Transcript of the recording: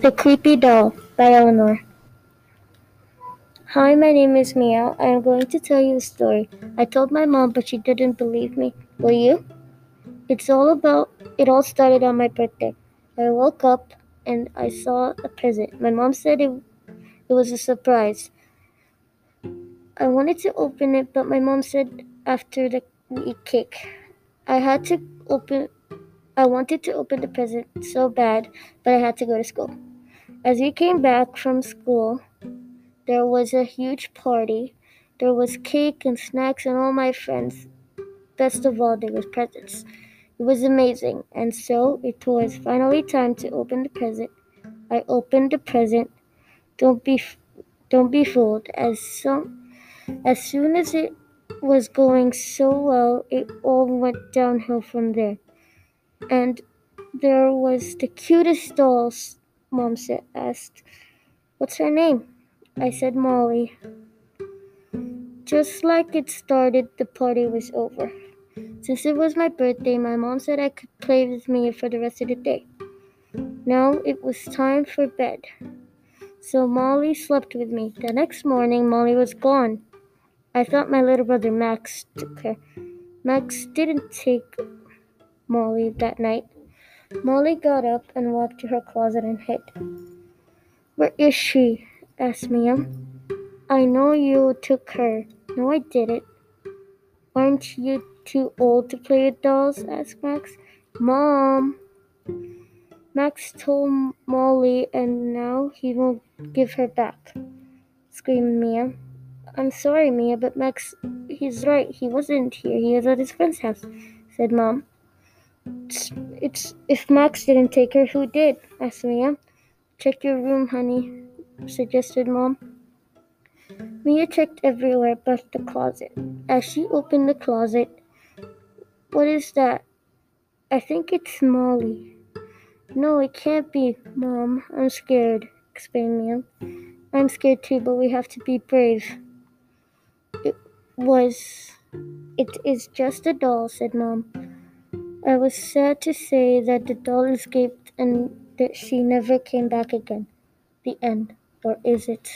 The Creepy Doll by Eleanor. Hi, my name is Mia. I am going to tell you a story. I told my mom, but she didn't believe me. Will you? It's all about, it all started on my birthday. I woke up and I saw a present. My mom said it, it was a surprise. I wanted to open it, but my mom said after the cake. I had to open, I wanted to open the present so bad, but I had to go to school. As we came back from school, there was a huge party. There was cake and snacks and all my friends. Best of all, there was presents. It was amazing, and so it was finally time to open the present. I opened the present. Don't be, don't be fooled. As some, as soon as it was going so well, it all went downhill from there. And there was the cutest dolls Mom said, asked, What's her name? I mm-hmm. said, Molly. Just like it started, the party was over. Since it was my birthday, my mom said I could play with me for the rest of the day. Now it was time for bed. So Molly slept with me. The next morning, Molly was gone. I thought my little brother Max took her. Max didn't take Molly that night. Molly got up and walked to her closet and hid. Where is she? asked Mia. I know you took her. No, I didn't. Aren't you too old to play with dolls? asked Max. Mom! Max told Molly, and now he won't give her back, screamed Mia. I'm sorry, Mia, but Max, he's right. He wasn't here. He was at his friend's house, said Mom. It's, it's if Max didn't take her, who did? asked Mia. Check your room, honey, suggested Mom. Mia checked everywhere but the closet. As she opened the closet, what is that? I think it's Molly. No, it can't be, Mom. I'm scared, explained Mia. I'm scared too, but we have to be brave. It was. It is just a doll, said Mom. I was sad to say that the doll escaped and that she never came back again. The end. Or is it?